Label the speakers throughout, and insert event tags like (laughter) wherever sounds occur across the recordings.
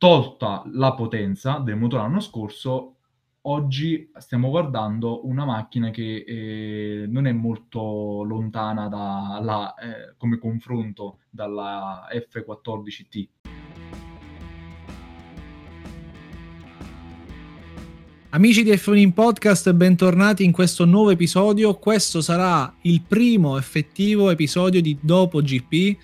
Speaker 1: tolta la potenza del motore l'anno scorso, oggi stiamo guardando una macchina che eh, non è molto lontana da, eh, come confronto dalla F14T.
Speaker 2: Amici di F1 in Podcast, bentornati in questo nuovo episodio. Questo sarà il primo effettivo episodio di Dopo GP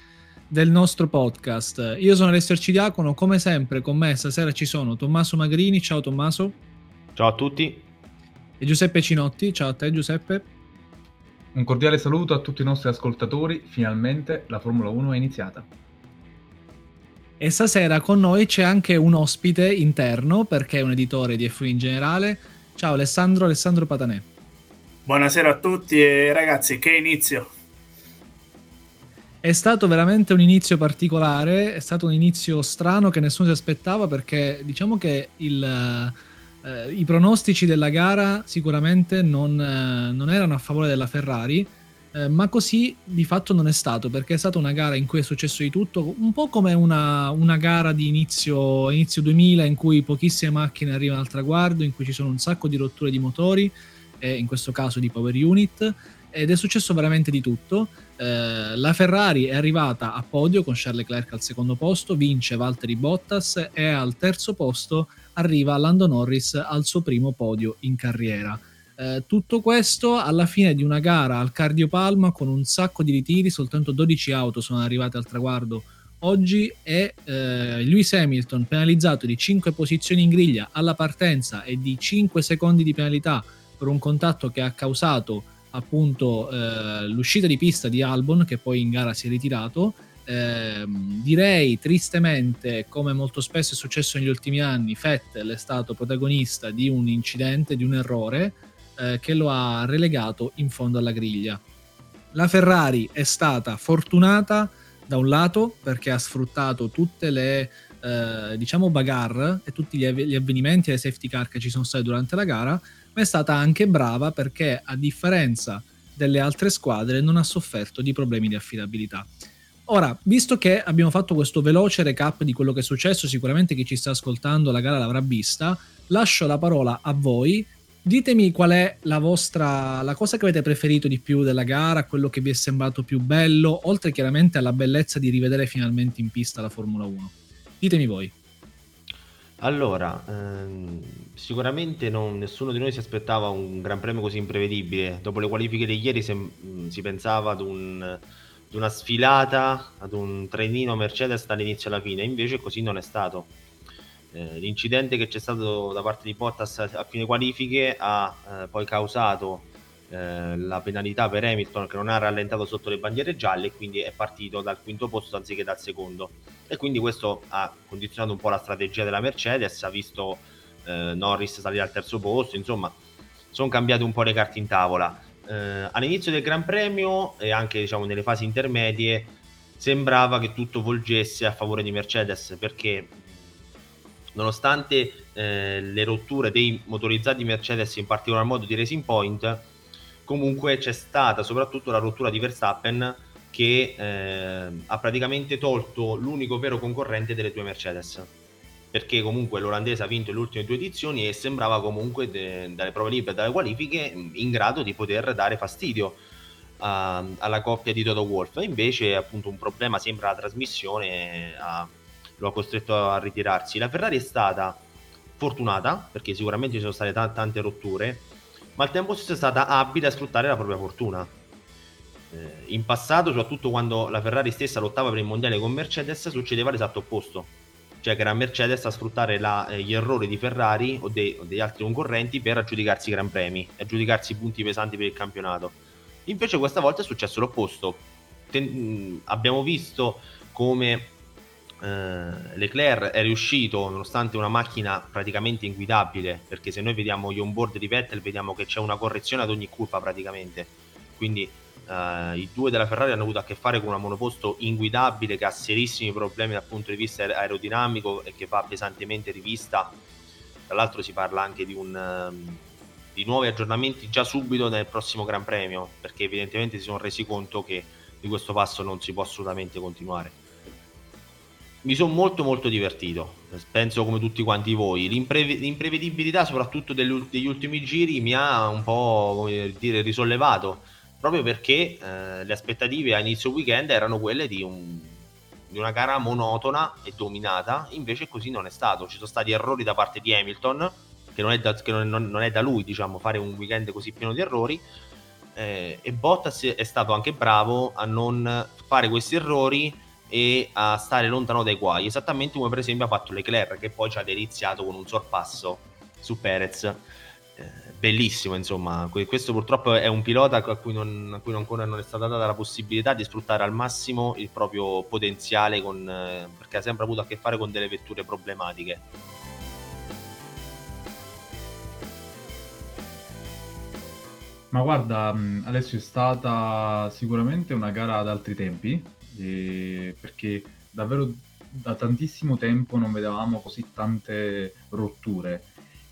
Speaker 2: del nostro podcast. Io sono Alessio Arcidiacono, come sempre con me stasera ci sono Tommaso Magrini, ciao Tommaso.
Speaker 3: Ciao a tutti.
Speaker 2: E Giuseppe Cinotti, ciao a te Giuseppe.
Speaker 1: Un cordiale saluto a tutti i nostri ascoltatori, finalmente la Formula 1 è iniziata.
Speaker 2: E stasera con noi c'è anche un ospite interno perché è un editore di F1 in generale. Ciao Alessandro, Alessandro Patanè.
Speaker 4: Buonasera a tutti e ragazzi, che inizio!
Speaker 2: È stato veramente un inizio particolare, è stato un inizio strano che nessuno si aspettava perché diciamo che il, eh, i pronostici della gara sicuramente non, eh, non erano a favore della Ferrari eh, ma così di fatto non è stato perché è stata una gara in cui è successo di tutto, un po' come una, una gara di inizio, inizio 2000 in cui pochissime macchine arrivano al traguardo, in cui ci sono un sacco di rotture di motori, in questo caso di power unit, ed è successo veramente di tutto. Eh, la Ferrari è arrivata a podio con Charles Leclerc al secondo posto, vince Valtteri Bottas e al terzo posto arriva Lando Norris al suo primo podio in carriera. Eh, tutto questo alla fine di una gara al cardiopalma con un sacco di ritiri, soltanto 12 auto sono arrivate al traguardo oggi e eh, Lewis Hamilton penalizzato di 5 posizioni in griglia alla partenza e di 5 secondi di penalità per un contatto che ha causato appunto eh, l'uscita di pista di Albon che poi in gara si è ritirato. Eh, direi tristemente, come molto spesso è successo negli ultimi anni, Vettel è stato protagonista di un incidente, di un errore eh, che lo ha relegato in fondo alla griglia. La Ferrari è stata fortunata da un lato perché ha sfruttato tutte le eh, diciamo bagarre e tutti gli, av- gli avvenimenti e le safety car che ci sono stati durante la gara, ma è stata anche brava perché a differenza delle altre squadre non ha sofferto di problemi di affidabilità. Ora, visto che abbiamo fatto questo veloce recap di quello che è successo, sicuramente chi ci sta ascoltando la gara l'avrà vista, lascio la parola a voi Ditemi qual è la vostra, la cosa che avete preferito di più della gara, quello che vi è sembrato più bello, oltre chiaramente alla bellezza di rivedere finalmente in pista la Formula 1. Ditemi voi.
Speaker 3: Allora, ehm, sicuramente non, nessuno di noi si aspettava un gran premio così imprevedibile. Dopo le qualifiche di ieri sem- mm, si pensava ad, un, ad, una sfilata, ad un trenino Mercedes dall'inizio alla fine, invece così non è stato eh, l'incidente che c'è stato da parte di Bottas a fine qualifiche ha eh, poi causato eh, la penalità per Hamilton che non ha rallentato sotto le bandiere gialle e quindi è partito dal quinto posto anziché dal secondo. E quindi questo ha condizionato un po' la strategia della Mercedes ha visto eh, Norris salire al terzo posto insomma sono cambiate un po' le carte in tavola. Eh, all'inizio del Gran Premio e anche diciamo nelle fasi intermedie sembrava che tutto volgesse a favore di Mercedes perché nonostante eh, le rotture dei motorizzati Mercedes, in particolar modo di Racing Point, comunque c'è stata soprattutto la rottura di Verstappen che eh, ha praticamente tolto l'unico vero concorrente delle due Mercedes perché comunque l'olandese ha vinto le ultime due edizioni e sembrava comunque de- dalle prove libere e dalle qualifiche in grado di poter dare fastidio a- alla coppia di Toto Wolff invece appunto un problema sembra la trasmissione ha lo ha costretto a ritirarsi. La Ferrari è stata fortunata, perché sicuramente ci sono state t- tante rotture, ma al tempo stesso è stata abile a sfruttare la propria fortuna. Eh, in passato, soprattutto quando la Ferrari stessa lottava per il mondiale con Mercedes, succedeva l'esatto opposto. Cioè che era Mercedes a sfruttare la, eh, gli errori di Ferrari o, dei, o, degli altri concorrenti per aggiudicarsi i gran premi aggiudicarsi punti pesanti per il campionato. Invece questa volta è successo l'opposto. Ten- abbiamo visto come eh, Leclerc è riuscito, nonostante una macchina praticamente inguidabile, perché se noi vediamo gli onboard di Vettel vediamo che c'è una correzione ad ogni curva praticamente, quindi eh, i due della Ferrari hanno avuto a che fare con una monoposto inguidabile che ha serissimi problemi dal punto di vista aerodinamico e che va pesantemente rivista. Tra l'altro si parla anche di, un, um, di nuovi aggiornamenti già subito nel prossimo Gran Premio, perché evidentemente si sono resi conto che di questo passo non si può assolutamente continuare mi sono molto molto divertito. penso come tutti quanti voi. L'impre- l'imprevedibilità, soprattutto degli, ultimi giri, mi ha un po' dire, risollevato proprio perché eh, le aspettative a inizio weekend erano quelle di, un, di, una gara monotona e dominata, invece così non è stato. Ci sono stati errori da parte di Hamilton, che non è da, non, non è da lui diciamo, fare un weekend così pieno di errori, eh, e Bottas è stato anche bravo a non fare questi errori e a stare lontano dai guai, esattamente come per esempio ha fatto Leclerc che poi ci ha deliziato con un sorpasso su Perez. Eh, bellissimo, insomma, questo purtroppo è un pilota a cui, non, a cui ancora non è stata data la possibilità di sfruttare al massimo il proprio potenziale con, perché ha sempre avuto a che fare con delle vetture problematiche.
Speaker 1: Ma guarda, Alessio, è stata sicuramente una gara ad altri tempi, eh, perché davvero da tantissimo tempo non vedevamo così tante rotture.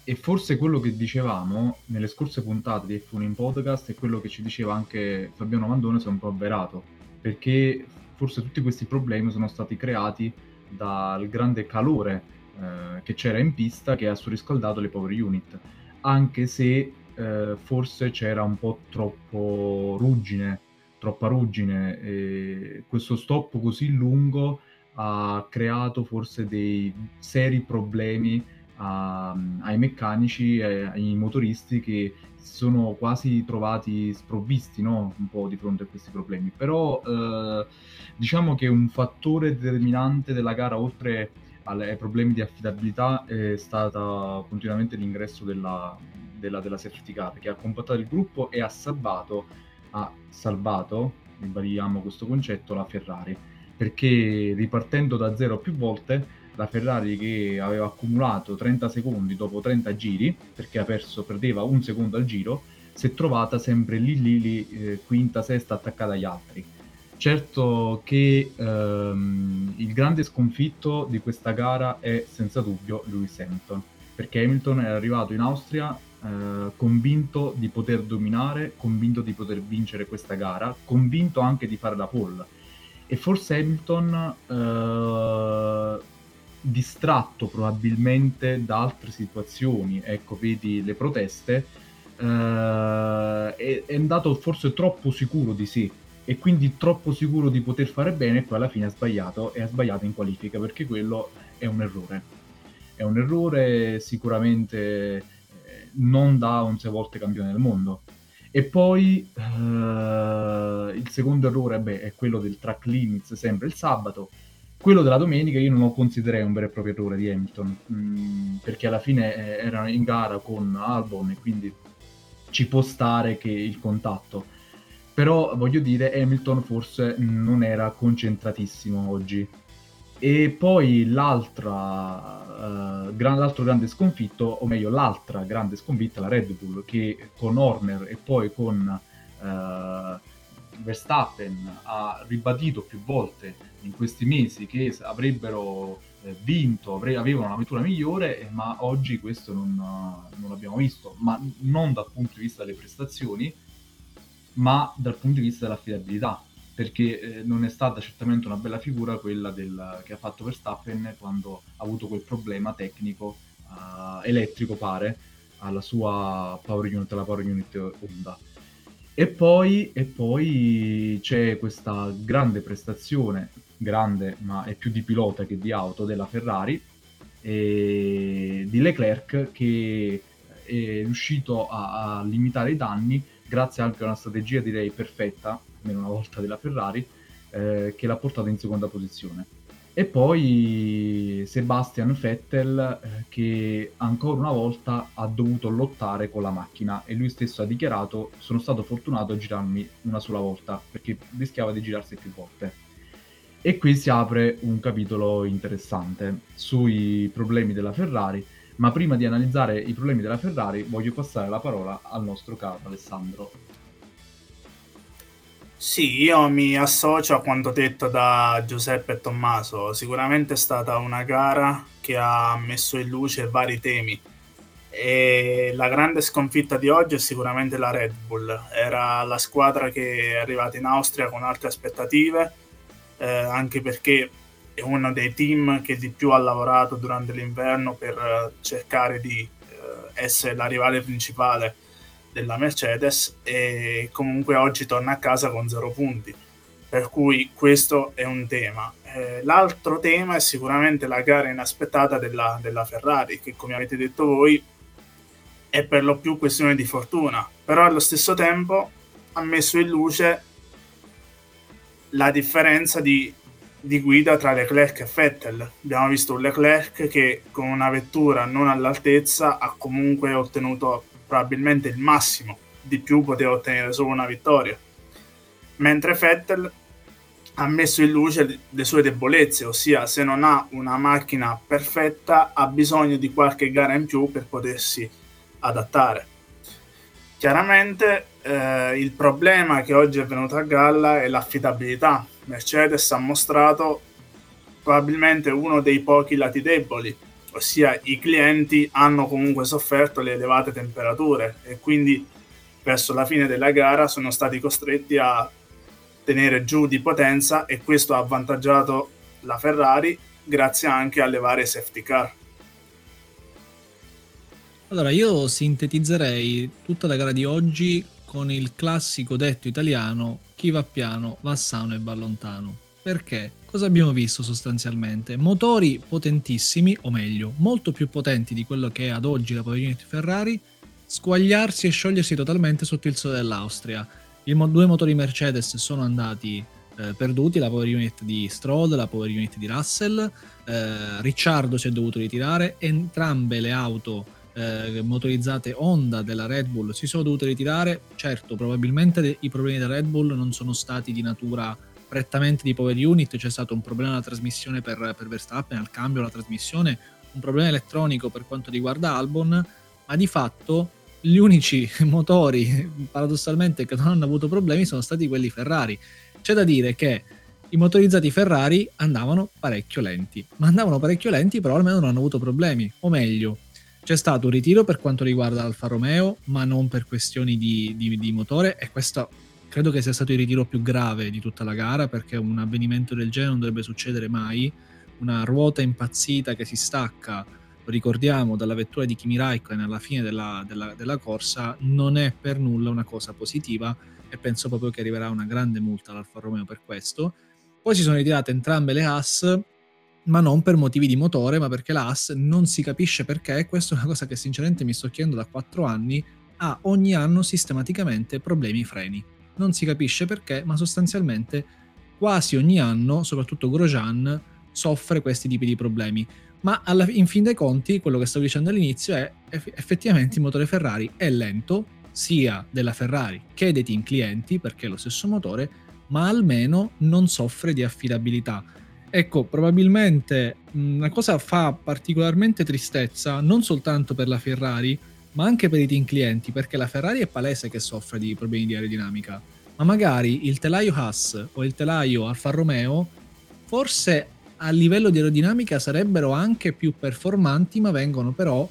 Speaker 1: E forse quello che dicevamo nelle scorse puntate di F1 in podcast è quello che ci diceva anche Fabiano Mandone si è un po' avverato, perché forse tutti questi problemi sono stati creati dal grande calore eh, che c'era in pista che ha surriscaldato le power unit, anche se eh, forse c'era un po' troppo ruggine, troppa ruggine e questo stop così lungo ha creato forse dei seri problemi a, ai meccanici e ai motoristi che si sono quasi trovati sprovvisti no? un po' di fronte a questi problemi. Però eh, diciamo che un fattore determinante della gara, oltre ai problemi di affidabilità, è stato continuamente l'ingresso della, della, della safety car che ha compattato il gruppo e ha salvato, ha salvato, ribadiamo questo concetto, la Ferrari. Perché ripartendo da zero più volte la Ferrari che aveva accumulato 30 secondi dopo 30 giri, perché ha perso, perdeva un secondo al giro, si è trovata sempre lì lì, lì eh, quinta, sesta attaccata agli altri. Certo che ehm, il grande sconfitto di questa gara è senza dubbio Lewis Hamilton, perché Hamilton è arrivato in Austria eh, convinto di poter dominare, convinto di poter vincere questa gara, convinto anche di fare la pole. E forse Hamilton eh, distratto probabilmente da altre situazioni, ecco, vedi le proteste, eh, è, è, andato forse troppo sicuro di sé e quindi troppo sicuro di poter fare bene e poi alla fine ha sbagliato e ha sbagliato in qualifica perché quello è un errore. È un errore sicuramente non da un sei volte campione del mondo. E poi eh, il secondo errore beh, è quello del track limits sempre il sabato quello della domenica io non lo considererei un vero e proprio errore di Hamilton, mh, mm, perché alla fine eh, era in gara con Albon e quindi ci può stare che il contatto. Però voglio dire, Hamilton forse non era concentratissimo oggi. E poi l'altra, uh, gran, l'altro grande sconfitto, o meglio l'altra grande sconfitta, la Red Bull, che con Horner e poi con uh, Verstappen ha ribadito più volte in questi mesi che avrebbero eh, vinto, avre- avevano una vettura migliore, eh, ma oggi questo non, non, l'abbiamo visto, ma non dal punto di vista delle prestazioni, ma dal punto di vista dell'affidabilità, perché eh, non è stata certamente una bella figura quella del, che ha fatto Verstappen quando ha avuto quel problema tecnico eh, elettrico, pare, alla sua power unit, la power unit Honda. E poi, e poi c'è questa grande prestazione grande, ma è più di pilota che di auto, della Ferrari, e di Leclerc che è riuscito a, a, limitare i danni grazie anche a una strategia direi perfetta, almeno una volta della Ferrari, eh, che l'ha portato in seconda posizione. E poi Sebastian Vettel eh, che ancora una volta ha dovuto lottare con la macchina e lui stesso ha dichiarato sono stato fortunato a girarmi una sola volta perché rischiava di girarsi più volte. E qui si apre un capitolo interessante sui problemi della Ferrari, ma prima di analizzare i problemi della Ferrari voglio passare la parola al nostro caro Alessandro.
Speaker 4: Sì, io mi associo a quanto detto da Giuseppe e Tommaso. Sicuramente è stata una gara che ha messo in luce vari temi. E la grande sconfitta di oggi è sicuramente la Red Bull. Era la squadra che è arrivata in Austria con alte aspettative eh, anche perché è uno dei team che di più ha lavorato durante l'inverno per eh, cercare di eh, essere la rivale principale della Mercedes e comunque oggi torna a casa con zero punti. Per cui questo è un tema. Eh, l'altro tema è sicuramente la gara inaspettata della, della Ferrari, che come avete detto voi è per lo più questione di fortuna, però allo stesso tempo ha messo in luce la differenza di, di, guida tra Leclerc e Vettel. Abbiamo visto un Leclerc che con una vettura non all'altezza ha comunque ottenuto probabilmente il massimo, di più poteva ottenere solo una vittoria, mentre Vettel ha messo in luce le sue debolezze, ossia se non ha una macchina perfetta ha bisogno di qualche gara in più per potersi adattare. Chiaramente eh, il problema che oggi è venuto a galla è l'affidabilità. Mercedes ha mostrato probabilmente uno dei pochi lati deboli, ossia i clienti hanno comunque sofferto le elevate temperature e quindi verso la fine della gara sono stati costretti a tenere giù di potenza e questo ha avvantaggiato la Ferrari grazie anche alle varie safety car.
Speaker 2: Allora, io sintetizzerei tutta la gara di oggi con il classico detto italiano chi va piano va sano e va lontano. Perché? Cosa abbiamo visto sostanzialmente? Motori potentissimi, o meglio, molto più potenti di quello che è ad oggi la Unit Ferrari, squagliarsi e sciogliersi totalmente sotto il sole dell'Austria mo- due motori Mercedes sono andati eh, perduti, la power unit di Stroll, la power unit di Russell, eh, Ricciardo si è dovuto ritirare, entrambe le auto eh, motorizzate Honda della Red Bull si sono dovute ritirare, certo probabilmente de- i problemi della Red Bull non sono stati di natura prettamente di power unit, c'è stato un problema alla trasmissione per, per Verstappen, al cambio della trasmissione, un problema elettronico per quanto riguarda Albon, ma di fatto gli unici (laughs) motori, paradossalmente, che non hanno avuto problemi sono stati quelli Ferrari. C'è da dire che i motorizzati Ferrari andavano parecchio lenti, ma andavano parecchio lenti, però almeno non hanno avuto problemi. O meglio, c'è stato un ritiro per quanto riguarda l'Alfa Romeo, ma non per questioni di, di, di motore, e questo credo che sia stato il ritiro più grave di tutta la gara, perché un avvenimento del genere non dovrebbe succedere mai. Una ruota impazzita che si stacca ricordiamo dalla vettura di Kimi Raikkonen alla fine della, della, della, corsa, non è per nulla una cosa positiva e penso proprio che arriverà una grande multa all'Alfa Romeo per questo. Poi si sono ritirate entrambe le Haas, ma non per motivi di motore, ma perché la Haas non si capisce perché, questa è una cosa che sinceramente mi sto chiedendo da 4 anni, ha ogni anno sistematicamente problemi freni. Non si capisce perché, ma sostanzialmente quasi ogni anno, soprattutto Grosjean, soffre questi tipi di problemi. Ma alla, in fin dei conti quello che stavo dicendo all'inizio è effettivamente il motore Ferrari è lento sia della Ferrari che dei team clienti perché è lo stesso motore ma almeno non soffre di affidabilità. Ecco probabilmente una cosa fa particolarmente tristezza non soltanto per la Ferrari ma anche per i team clienti perché la Ferrari è palese che soffre di problemi di aerodinamica ma magari il telaio Haas o il telaio Alfa Romeo forse a livello di aerodinamica sarebbero anche più performanti, ma vengono però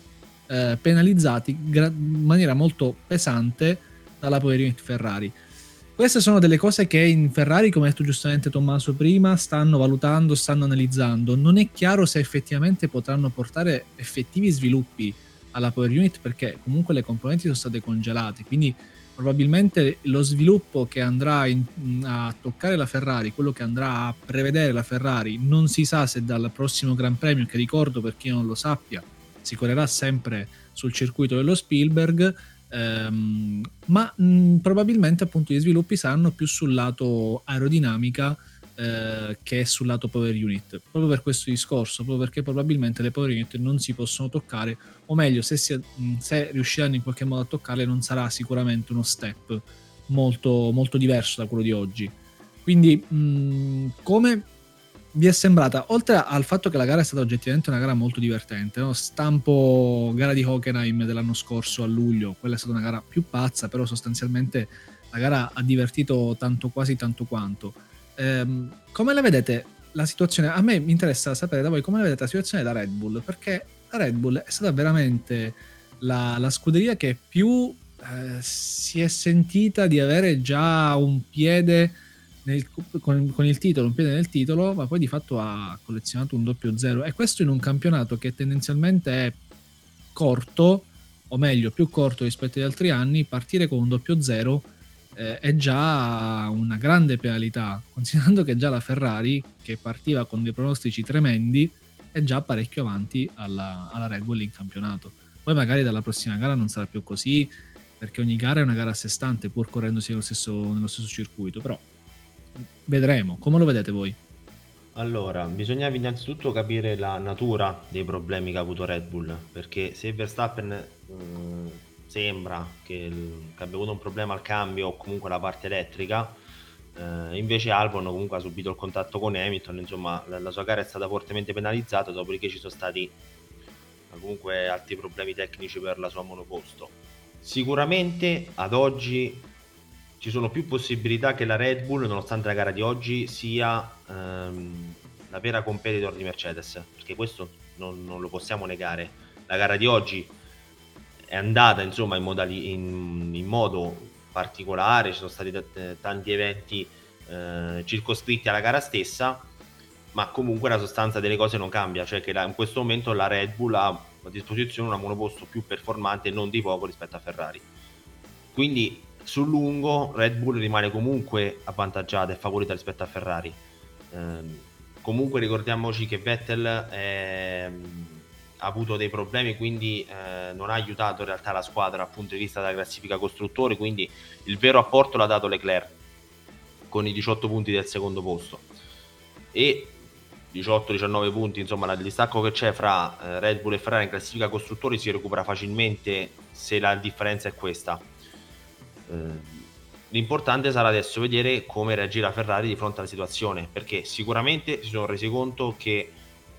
Speaker 2: eh, penalizzati gra- in maniera molto pesante dalla Power Unit Ferrari. Queste sono delle cose che in Ferrari, come ha detto giustamente Tommaso prima, stanno valutando, stanno analizzando. Non è chiaro se effettivamente potranno portare effettivi sviluppi alla Power Unit perché comunque le componenti sono state congelate, quindi probabilmente lo sviluppo che andrà in, a toccare la Ferrari, quello che andrà a prevedere la Ferrari, non si sa se dal prossimo Gran Premio, che ricordo per chi non lo sappia, si correrà sempre sul circuito dello Spielberg, ehm, ma mh, probabilmente appunto gli sviluppi saranno più sul lato aerodinamica eh, che sul lato power unit, proprio per questo discorso, proprio perché probabilmente le power unit non si possono toccare, o meglio, se, si, se riusciranno in qualche modo a toccarle non sarà sicuramente uno step molto, molto diverso da quello di oggi. Quindi, mh, come vi è sembrata, oltre al fatto che la gara è stata oggettivamente una gara molto divertente, no? stampo gara di Hockenheim dell'anno scorso a luglio, quella è stata una gara più pazza, però sostanzialmente la gara ha divertito tanto quasi tanto quanto. Ehm, come la vedete la situazione? A me mi interessa sapere da voi come la vedete la situazione da Red Bull, perché la Red Bull è stata veramente la, la scuderia che più eh, si è sentita di avere già un piede nel, con, con, il titolo, un piede nel titolo, ma poi di fatto ha collezionato un doppio zero. E questo in un campionato che tendenzialmente è corto, o meglio, più corto rispetto agli altri anni, partire con un doppio zero eh, è già una grande penalità, considerando che già la Ferrari, che partiva con dei pronostici tremendi, è già parecchio avanti alla, alla Red Bull in campionato. Poi magari dalla prossima gara non sarà più così, perché ogni gara è una gara a sé stante, pur correndosi nello stesso, nello stesso circuito, però vedremo. Come lo vedete voi?
Speaker 3: Allora, bisognava innanzitutto capire la natura dei problemi che ha avuto Red Bull, perché se Verstappen mh, mm, sembra che, il, che, abbia avuto un problema al cambio o comunque la parte elettrica, eh, invece Albon comunque ha subito il contatto con Hamilton, insomma la, la, sua gara è stata fortemente penalizzata, dopodiché ci sono stati comunque altri problemi tecnici per la sua monoposto. Sicuramente ad oggi ci sono più possibilità che la Red Bull, nonostante la gara di oggi, sia ehm, la vera competitor di Mercedes, perché questo non, non, lo possiamo negare. La gara di oggi è andata insomma in, modali- in, in modo particolare, ci sono stati t- tanti eventi eh, circoscritti alla gara stessa, ma comunque la sostanza delle cose non cambia, cioè che la, in questo momento la Red Bull ha a disposizione una monoposto più performante non di poco rispetto a Ferrari. Quindi sul lungo Red Bull rimane comunque avvantaggiata e favorita rispetto a Ferrari. Eh, comunque ricordiamoci che Vettel è, ha avuto dei problemi, quindi eh, non ha aiutato in realtà la squadra dal punto di vista della classifica costruttori, quindi il vero apporto l'ha dato Leclerc con i 18 punti del secondo posto. E 18-19 punti, insomma, il distacco che c'è fra eh, Red Bull e Ferrari in classifica costruttori si recupera facilmente se la differenza è questa. Eh, l'importante sarà adesso vedere come reagirà Ferrari di fronte alla situazione, perché sicuramente si sono resi conto che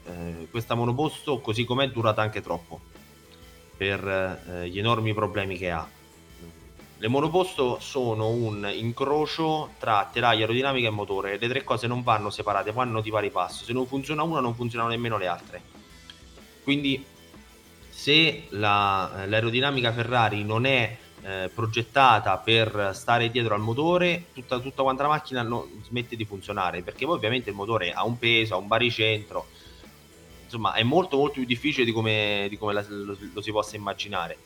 Speaker 3: eh, questa monoposto, così com'è, durata anche troppo per eh, gli enormi problemi che ha. Le monoposto sono un incrocio tra telaia aerodinamica e motore. Le tre cose non vanno separate, vanno di pari passo. Se non funziona una, non funzionano nemmeno le altre. Quindi, se la, l'aerodinamica Ferrari non è eh, progettata per stare dietro al motore, tutta, tutta quanta la macchina no, smette di funzionare perché poi ovviamente il motore ha un peso, ha un baricentro, insomma è molto molto più difficile di come, di come la, lo, lo, si possa immaginare.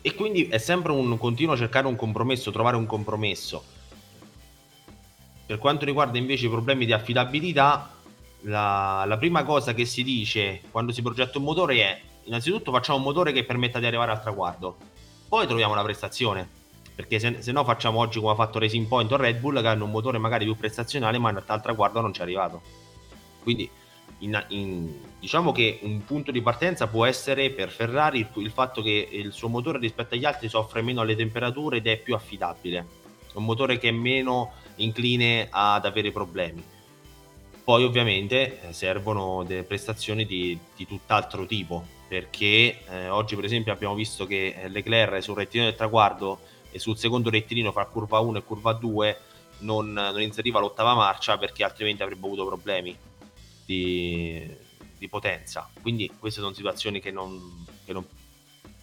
Speaker 3: E quindi è sempre un continuo cercare un compromesso, trovare un compromesso. Per quanto riguarda invece i problemi di affidabilità, la, la prima cosa che si dice quando si progetta un motore è innanzitutto facciamo un motore che permetta di arrivare al traguardo poi troviamo la prestazione. Perché se, se, no facciamo oggi come ha fatto Racing Point o Red Bull che hanno un motore magari più prestazionale ma in realtà al traguardo non ci è arrivato. Quindi in, in, diciamo che un punto di partenza può essere per Ferrari il, il, fatto che il suo motore rispetto agli altri soffre meno alle temperature ed è più affidabile. È un motore che è meno incline ad avere problemi. Poi ovviamente eh, servono delle prestazioni di, di tutt'altro tipo, perché eh, oggi per esempio abbiamo visto che eh, Leclerc sul rettilineo del traguardo e sul secondo rettilineo fra curva 1 e curva 2 non, non inseriva l'ottava marcia perché altrimenti avrebbe avuto problemi di, di potenza. Quindi queste sono situazioni che, non, che, non,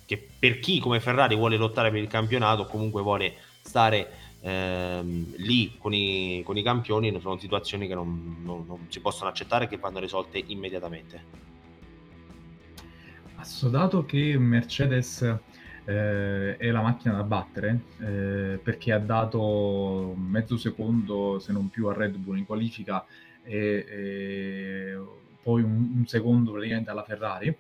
Speaker 3: che per chi come Ferrari vuole lottare per il campionato comunque vuole stare ehm, lì con i, con i, campioni sono situazioni che non, non, non si possono accettare che vanno risolte immediatamente.
Speaker 1: Assodato che Mercedes eh, è la macchina da battere eh, perché ha dato mezzo secondo, se non più, a Red Bull in qualifica e, e poi un, un, secondo praticamente alla Ferrari.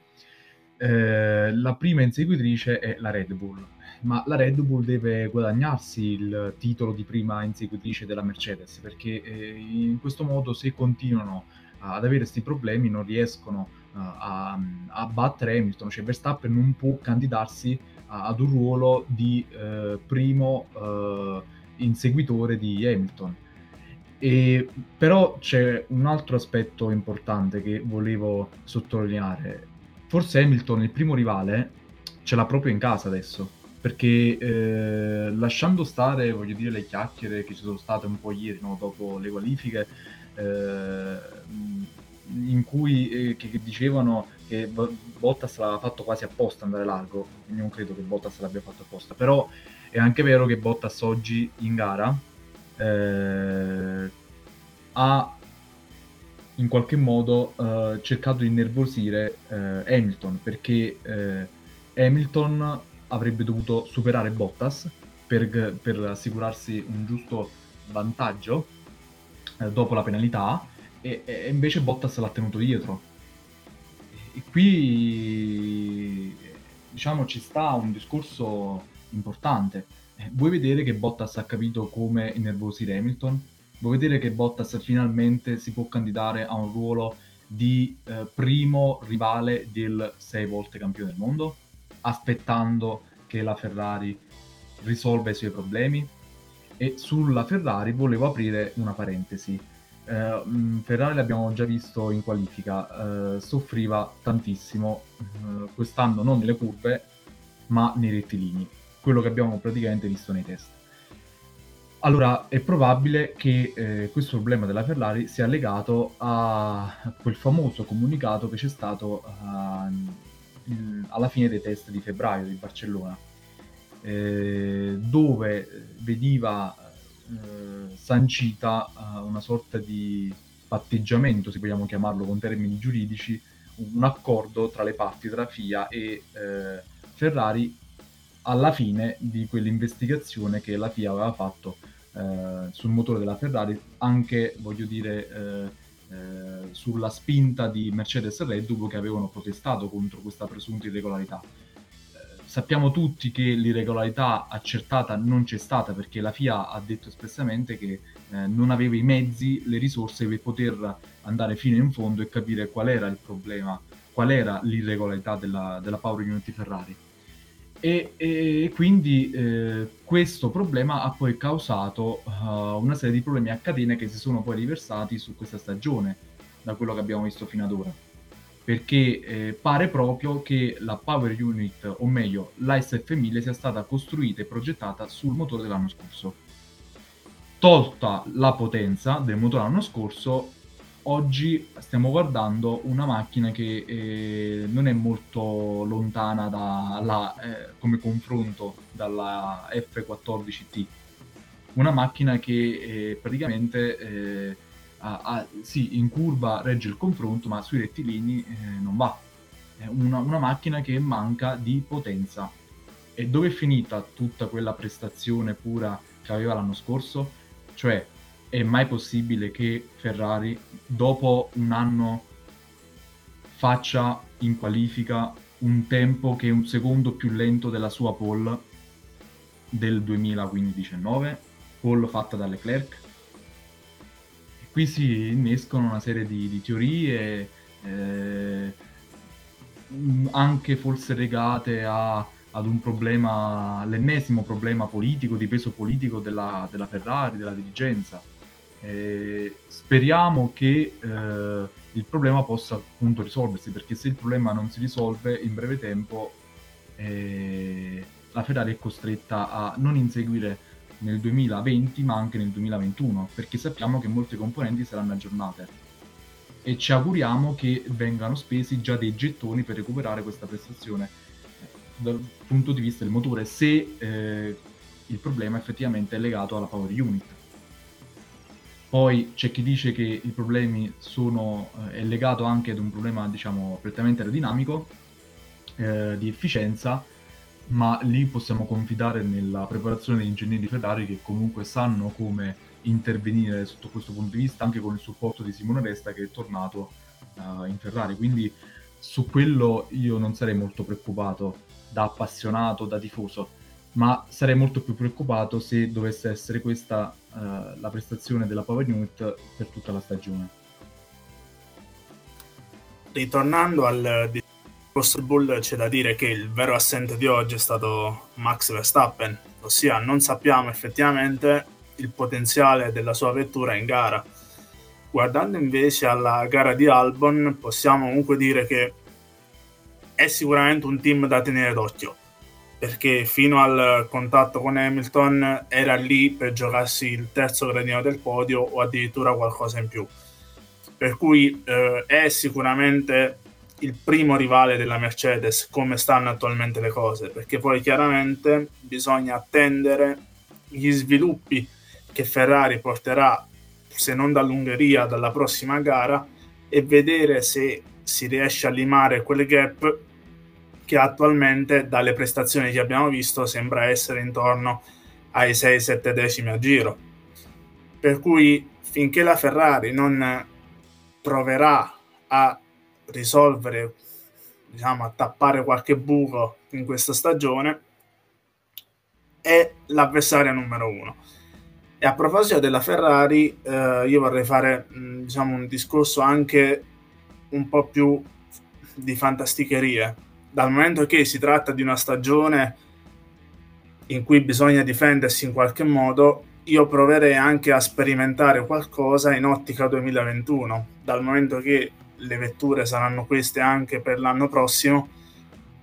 Speaker 1: Eh, la prima inseguitrice è la Red Bull, ma la Red Bull deve guadagnarsi il titolo di prima inseguitrice della Mercedes perché eh, in questo modo se continuano ad avere questi problemi non riescono a, a, battere Hamilton, cioè Verstappen non può candidarsi a, ad un ruolo di eh, primo eh, inseguitore di Hamilton. E, però c'è un altro aspetto importante che volevo sottolineare. Forse Hamilton, il primo rivale, ce l'ha proprio in casa adesso, perché eh, lasciando stare, voglio dire, le chiacchiere che ci sono state un po' ieri, no, dopo le qualifiche, eh, in cui eh, che, che dicevano che Bottas l'aveva fatto quasi apposta andare largo, non credo che Bottas l'abbia fatto apposta, però è anche vero che Bottas oggi in gara, eh, ha in qualche modo eh, cercato di innervosire eh, Hamilton perché eh, Hamilton avrebbe dovuto superare Bottas per, per assicurarsi un giusto vantaggio eh, dopo la penalità e, e, invece Bottas l'ha tenuto dietro. E qui diciamo ci sta un discorso importante. Vuoi vedere che Bottas ha capito come innervosire Hamilton? Vuoi vedere che Bottas finalmente si può candidare a un ruolo di eh, primo rivale del sei volte campione del mondo, aspettando che la Ferrari risolva i suoi problemi? E sulla Ferrari volevo aprire una parentesi. Eh, Ferrari l'abbiamo già visto in qualifica, eh, soffriva tantissimo eh, quest'anno non nelle curve ma nei rettilini, quello che abbiamo praticamente visto nei test. Allora, è probabile che eh, questo problema della Ferrari sia legato a quel famoso comunicato che c'è stato uh, il, alla fine dei test di febbraio di Barcellona, eh, dove veniva eh, sancita uh, una sorta di patteggiamento, se vogliamo chiamarlo con termini giuridici, un accordo tra le parti, tra FIA e eh, Ferrari alla fine di quell'investigazione che la FIA aveva fatto eh, sul motore della Ferrari, anche voglio dire eh, eh, sulla spinta di Mercedes e Red Bull che avevano protestato contro questa presunta irregolarità. Eh, sappiamo tutti che l'irregolarità accertata non c'è stata perché la FIA ha detto espressamente che eh, non aveva i mezzi, le risorse per poter andare fino in fondo e capire qual era il problema, qual era l'irregolarità della, della Power Unity Ferrari e, e quindi eh, questo problema ha poi causato uh, una serie di problemi a catena che si sono poi riversati su questa stagione, da quello che abbiamo visto fino ad ora. Perché eh, pare proprio che la Power Unit, o meglio la SF1000, sia stata costruita e progettata sul motore dell'anno scorso. Tolta la potenza del motore l'anno scorso, oggi stiamo guardando una macchina che eh, non è molto lontana da, eh, come confronto dalla F14T. Una macchina che eh, praticamente eh, ha, ha, sì, in curva regge il confronto, ma sui rettilini eh, non va. È una, una macchina che manca di potenza. E dove è finita tutta quella prestazione pura che aveva l'anno scorso? Cioè, è mai possibile che Ferrari dopo un anno faccia in qualifica un tempo che è un secondo più lento della sua pole del 2015-19, pole fatta da Leclerc. E qui si innescono una serie di, di teorie, eh, anche forse legate a, ad un problema, l'ennesimo problema politico, di peso politico della, della Ferrari, della dirigenza eh, speriamo che eh, il problema possa appunto risolversi, perché se il problema non si risolve in breve tempo, eh, la Ferrari è costretta a non inseguire nel 2020 ma anche nel 2021, perché sappiamo che molte componenti saranno aggiornate. E ci auguriamo che vengano spesi già dei gettoni per recuperare questa prestazione eh, dal punto di vista del motore, se eh, il problema effettivamente è legato alla power unit poi c'è chi dice che i problemi sono eh, è legato anche ad un problema, diciamo, prettamente aerodinamico, eh, di efficienza, ma lì possiamo confidare nella preparazione degli ingegneri Ferrari che comunque sanno come intervenire sotto questo punto di vista, anche con il supporto di Simone Resta che è tornato uh, in Ferrari. Quindi su quello io non sarei molto preoccupato da appassionato, da tifoso ma sarei molto più preoccupato se dovesse essere questa uh, la prestazione della Power Unit per tutta la stagione.
Speaker 4: Ritornando al discorso Bull, c'è da dire che il vero assente di oggi è stato Max Verstappen, ossia non sappiamo effettivamente il potenziale della sua vettura in gara. Guardando invece alla gara di Albon, possiamo comunque dire che è sicuramente un team da tenere d'occhio perché fino al contatto con Hamilton era lì per giocarsi il terzo gradino del podio o addirittura qualcosa in più. Per cui eh, è sicuramente il primo rivale della Mercedes come stanno attualmente le cose, perché poi chiaramente bisogna attendere gli sviluppi che Ferrari porterà, se non dall'Ungheria, dalla prossima gara e vedere se si riesce a limare quel gap che attualmente dalle prestazioni che abbiamo visto sembra essere intorno ai 6-7 decimi a giro. Per cui finché la Ferrari non proverà a risolvere, diciamo, a tappare qualche buco in questa stagione, è l'avversaria numero uno. E a proposito della Ferrari, eh, io vorrei fare mh, diciamo, un discorso anche un po' più di fantasticherie, dal momento che si tratta di una stagione in cui bisogna difendersi in qualche modo, io proverei anche a sperimentare qualcosa in ottica 2021, dal momento che le vetture saranno queste anche per l'anno prossimo,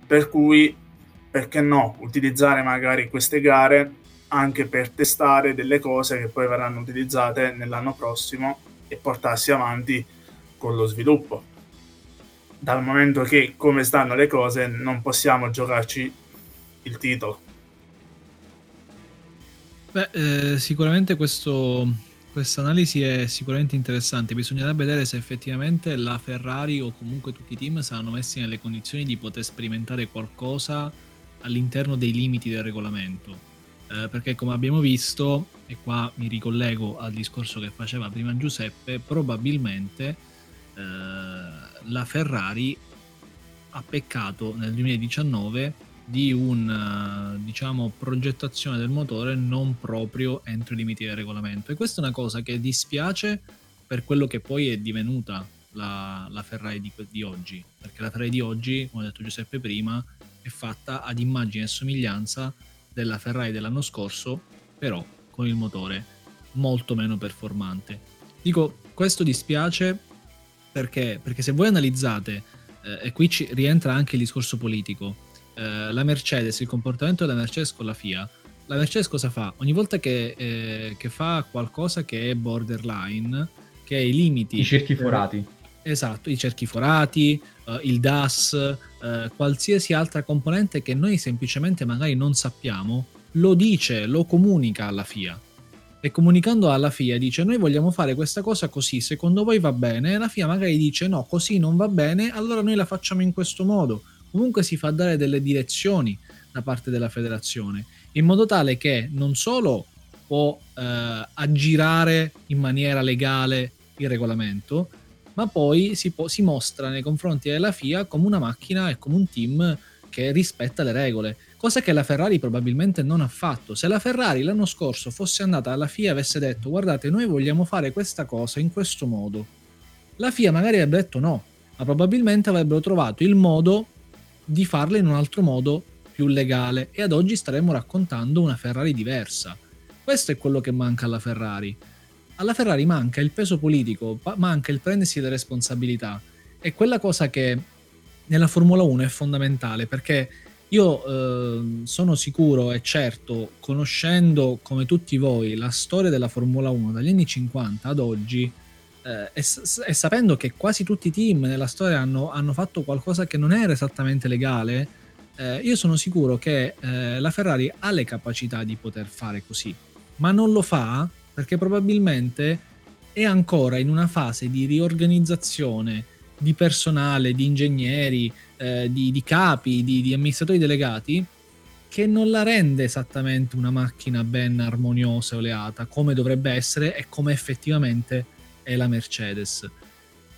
Speaker 4: per cui perché no, utilizzare magari queste gare anche per testare delle cose che poi verranno utilizzate nell'anno prossimo e portarsi avanti con lo sviluppo. Dal momento che come stanno le cose non possiamo giocarci il titolo.
Speaker 2: Beh, eh, sicuramente questa analisi è sicuramente interessante. Bisognerà vedere se effettivamente la Ferrari o comunque tutti i team saranno messi nelle condizioni di poter sperimentare qualcosa all'interno dei limiti del regolamento. Eh, perché come abbiamo visto, e qua mi ricollego al discorso che faceva prima Giuseppe, probabilmente eh, la Ferrari ha peccato nel 2019 di una diciamo, progettazione del motore non proprio entro i limiti del regolamento. E questa è una cosa che dispiace per quello che poi è divenuta la, la Ferrari di, di, oggi. Perché la Ferrari di oggi, come ha detto Giuseppe prima, è fatta ad immagine e somiglianza della Ferrari dell'anno scorso, però con il motore molto meno performante. Dico, questo dispiace perché, perché se voi analizzate, eh, e qui ci rientra anche il discorso politico, eh, la Mercedes, il comportamento della Mercedes con la FIA, la Mercedes cosa fa? Ogni volta che, eh, che fa qualcosa che è borderline, che è i limiti...
Speaker 1: I cerchi forati.
Speaker 2: esatto, i cerchi forati, uh, il DAS, uh, qualsiasi altra componente che noi semplicemente magari non sappiamo, lo dice, lo comunica alla FIA. E comunicando alla FIA dice noi vogliamo fare questa cosa così, secondo voi va bene? E la FIA magari dice no, così non va bene, allora noi la facciamo in questo modo comunque si fa dare delle direzioni da parte della federazione, in modo tale che non solo può eh, aggirare in maniera legale il regolamento, ma poi si, può, si mostra nei confronti della FIA come una macchina e come un team che rispetta le regole, cosa che la Ferrari probabilmente non ha fatto. Se la Ferrari l'anno scorso fosse andata alla FIA e avesse detto guardate noi vogliamo fare questa cosa in questo modo, la FIA magari avrebbe detto no, ma probabilmente avrebbero trovato il modo di farle in un altro modo più legale e ad oggi staremmo raccontando una Ferrari diversa. Questo è quello che manca alla Ferrari. Alla Ferrari manca il peso politico, manca il prendersi le responsabilità. È quella cosa che nella Formula 1 è fondamentale perché io eh, sono sicuro e certo, conoscendo come tutti voi la storia della Formula 1 dagli anni 50 ad oggi, eh, e, e, sapendo che quasi tutti i team nella storia hanno, hanno fatto qualcosa che non era esattamente legale, eh, io sono sicuro che eh, la Ferrari ha le capacità di poter fare così, ma non lo fa perché probabilmente è ancora in una fase di riorganizzazione di personale, di ingegneri, eh, di, di, capi, di, di amministratori delegati che non la rende esattamente una macchina ben armoniosa e oleata come dovrebbe essere e come effettivamente è la Mercedes.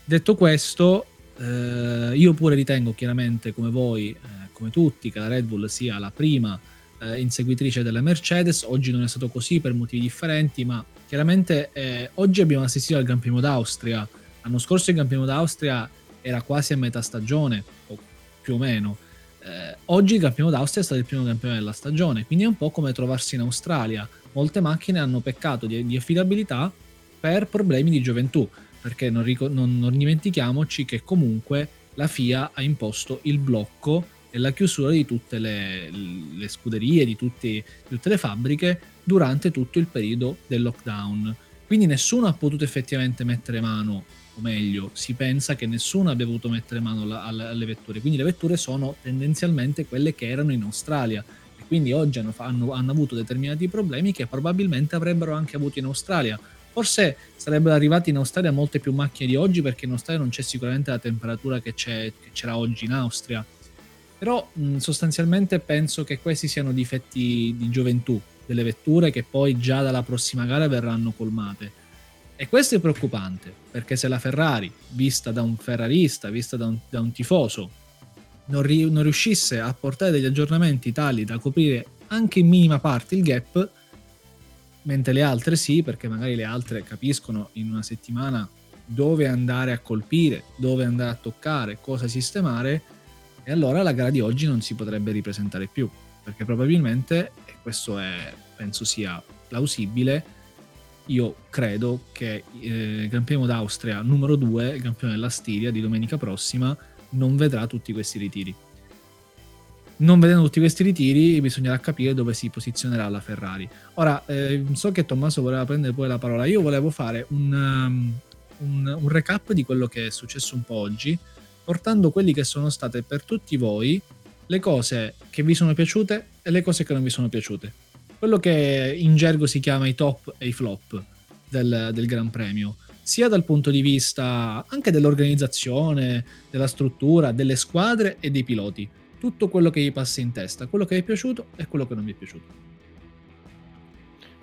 Speaker 2: Detto questo, eh, io pure ritengo chiaramente come voi, eh, come tutti, che la Red Bull sia la prima eh, inseguitrice della Mercedes. Oggi non è stato così per motivi differenti, ma chiaramente eh, oggi abbiamo assistito al Gran Premio d'Austria. L'anno scorso il Gran Premio d'Austria era quasi a metà stagione, o più o meno. Eh, oggi il Premio d'Austria è stato il primo Premio della stagione, quindi è un po' come trovarsi in Australia. Molte macchine hanno peccato di, di affidabilità per problemi di gioventù, perché non, ric- non, non dimentichiamoci che comunque la FIA ha imposto il blocco e la chiusura di tutte le, le scuderie, di, tutti, di, tutte le fabbriche durante tutto il periodo del lockdown. Quindi nessuno ha potuto effettivamente mettere mano, o meglio, si pensa che nessuno abbia voluto mettere mano alla, alle vetture. Quindi le vetture sono tendenzialmente quelle che erano in Australia. E quindi oggi hanno, hanno, hanno avuto determinati problemi che probabilmente avrebbero anche avuto in Australia. Forse sarebbero arrivati in Australia molte più macchine di oggi perché in Australia non c'è sicuramente la temperatura che, che c'era oggi in Austria. Però mh, sostanzialmente penso che questi siano difetti di gioventù delle vetture che poi già dalla prossima gara verranno colmate. E questo è preoccupante, perché se la Ferrari, vista da un ferrarista, vista da un, da un tifoso, non, ri- non riuscisse a portare degli aggiornamenti tali da coprire anche in minima parte il gap, mentre le altre sì, perché magari le altre capiscono in una settimana dove andare a colpire, dove andare a toccare, cosa sistemare, e allora la gara di oggi non si potrebbe ripresentare più, perché probabilmente, e questo è, penso sia plausibile, io credo che eh, il Gran Premio d'Austria numero 2, il campione della Stiria di domenica prossima, non vedrà tutti questi ritiri. Non vedendo tutti questi ritiri, bisognerà capire dove si posizionerà la Ferrari. Ora, eh, so che Tommaso voleva prendere poi la parola. Io volevo fare un, um, un, un recap di quello che è successo un po' oggi, portando quelli che sono state per tutti voi le cose che vi sono piaciute e le cose che non vi sono piaciute. Quello che in gergo si chiama i top e i flop del, del Gran Premio sia dal punto di vista anche dell'organizzazione, della struttura, delle squadre e dei piloti. Tutto quello che gli passa in testa, quello che è piaciuto e quello che non vi è piaciuto.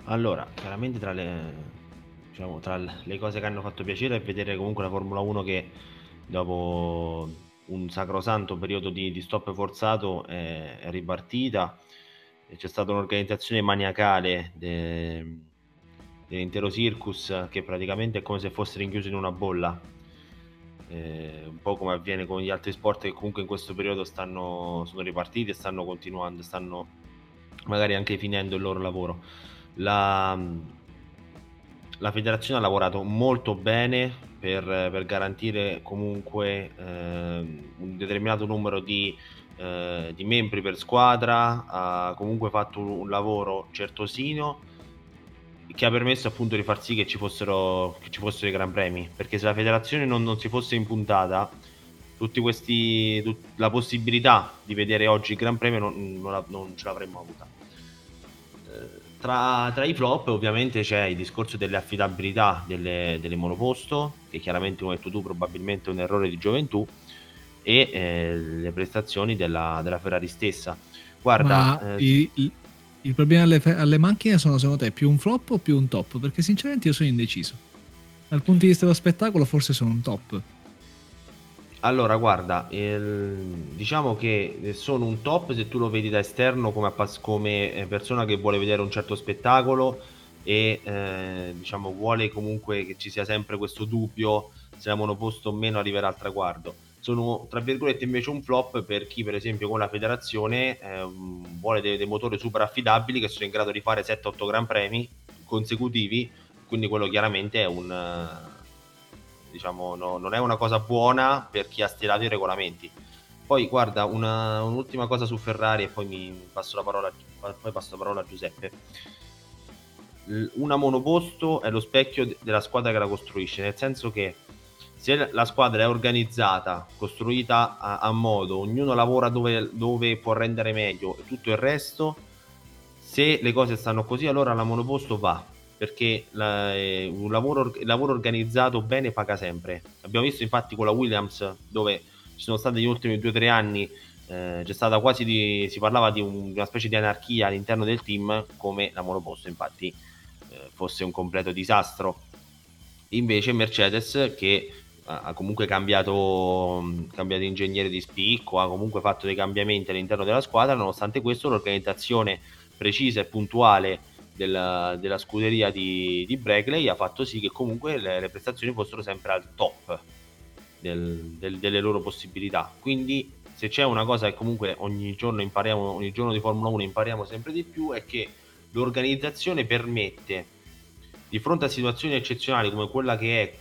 Speaker 3: Allora, chiaramente tra le, diciamo, tra le cose che hanno fatto piacere è vedere comunque la Formula 1 che dopo un sacrosanto periodo di, di stop forzato è, è ripartita. C'è stata un'organizzazione maniacale de, dell'intero circus che praticamente è come se fosse rinchiuso in una bolla eh, un po' come avviene con gli altri sport che comunque in questo periodo stanno, sono ripartiti e stanno continuando, stanno magari anche finendo il loro lavoro. La, la federazione ha lavorato molto bene per, per garantire comunque eh, un determinato numero di, eh, di, membri per squadra, ha comunque fatto un, un lavoro certosino che ha permesso appunto di far sì che ci fossero, che ci fossero i Gran Premi, perché se la federazione non, non si fosse impuntata, tutti questi, tut, la possibilità di vedere oggi il Gran Premio non, non, non ce l'avremmo avuta. Eh, tra, tra, i flop ovviamente c'è il discorso delle affidabilità delle, delle monoposto, che chiaramente come hai detto tu probabilmente è un errore di gioventù, e eh, le prestazioni della, della, Ferrari stessa. Guarda,
Speaker 2: eh, i, il problema alle, alle, macchine sono secondo te più un flop o più un top? Perché sinceramente io sono indeciso. Dal punto di vista dello spettacolo forse sono un top.
Speaker 3: Allora, guarda, il, diciamo che sono un top se tu lo vedi da esterno come, come eh, persona che vuole vedere un certo spettacolo e eh, diciamo vuole comunque che ci sia sempre questo dubbio se la monoposto o meno arriverà al traguardo sono tra virgolette invece un flop per chi per esempio con la federazione eh, vuole dei, dei, motori super affidabili che sono in grado di fare 7-8 gran premi consecutivi quindi quello chiaramente è un eh, diciamo no, non è una cosa buona per chi ha stilato i regolamenti. Poi guarda una, un'ultima cosa su Ferrari e poi mi passo la parola, poi passo la parola a Giuseppe. Una monoposto è lo specchio della squadra che la costruisce nel senso che se la squadra è organizzata, costruita a, a modo, ognuno lavora dove, dove, può rendere meglio e tutto il resto, se le cose stanno così, allora la monoposto va. Perché la, eh, un lavoro, lavoro organizzato bene paga sempre. Abbiamo visto infatti con la Williams, dove ci sono stati negli ultimi due o tre anni, eh, c'è stata quasi di, si parlava di un, una specie di anarchia all'interno del team, come la monoposto, infatti, eh, fosse un completo disastro. Invece Mercedes, che ha comunque cambiato, cambiato ingegnere di spicco, ha comunque fatto dei cambiamenti all'interno della squadra, nonostante questo l'organizzazione precisa e puntuale della, della scuderia di, di Brackley ha fatto sì che comunque le, le prestazioni fossero sempre al top del, del, delle loro possibilità. Quindi se c'è una cosa che comunque ogni giorno impariamo, ogni giorno di Formula 1 impariamo sempre di più, è che l'organizzazione permette, di fronte a situazioni eccezionali come quella che è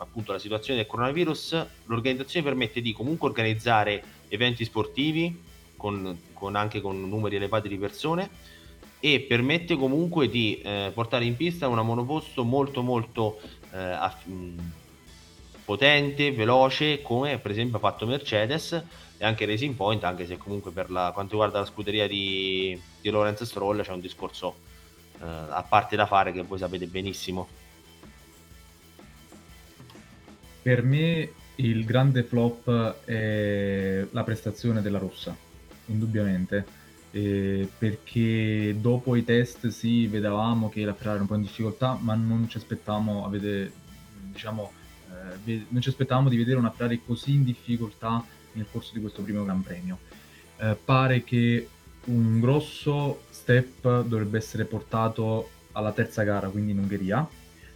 Speaker 3: appunto la situazione del coronavirus, l'organizzazione permette di comunque organizzare eventi sportivi con, con anche con numeri elevati di persone e permette comunque di eh, portare in pista una monoposto molto molto eh, aff- potente, veloce, come per esempio ha fatto Mercedes, e anche Racing Point, anche se comunque per la, quanto riguarda la scuderia di, di Lorenz Stroll c'è un discorso eh, a parte da fare che voi sapete benissimo.
Speaker 1: Per me il grande flop è la prestazione della Rossa, indubbiamente, eh, perché dopo i test sì, vedevamo che la Ferrari era un po' in difficoltà, ma non ci aspettavamo, avete, diciamo, eh, non ci aspettavamo di vedere una Ferrari così in difficoltà nel corso di questo primo Gran Premio. Eh, pare che un grosso step dovrebbe essere portato alla terza gara, quindi in Ungheria,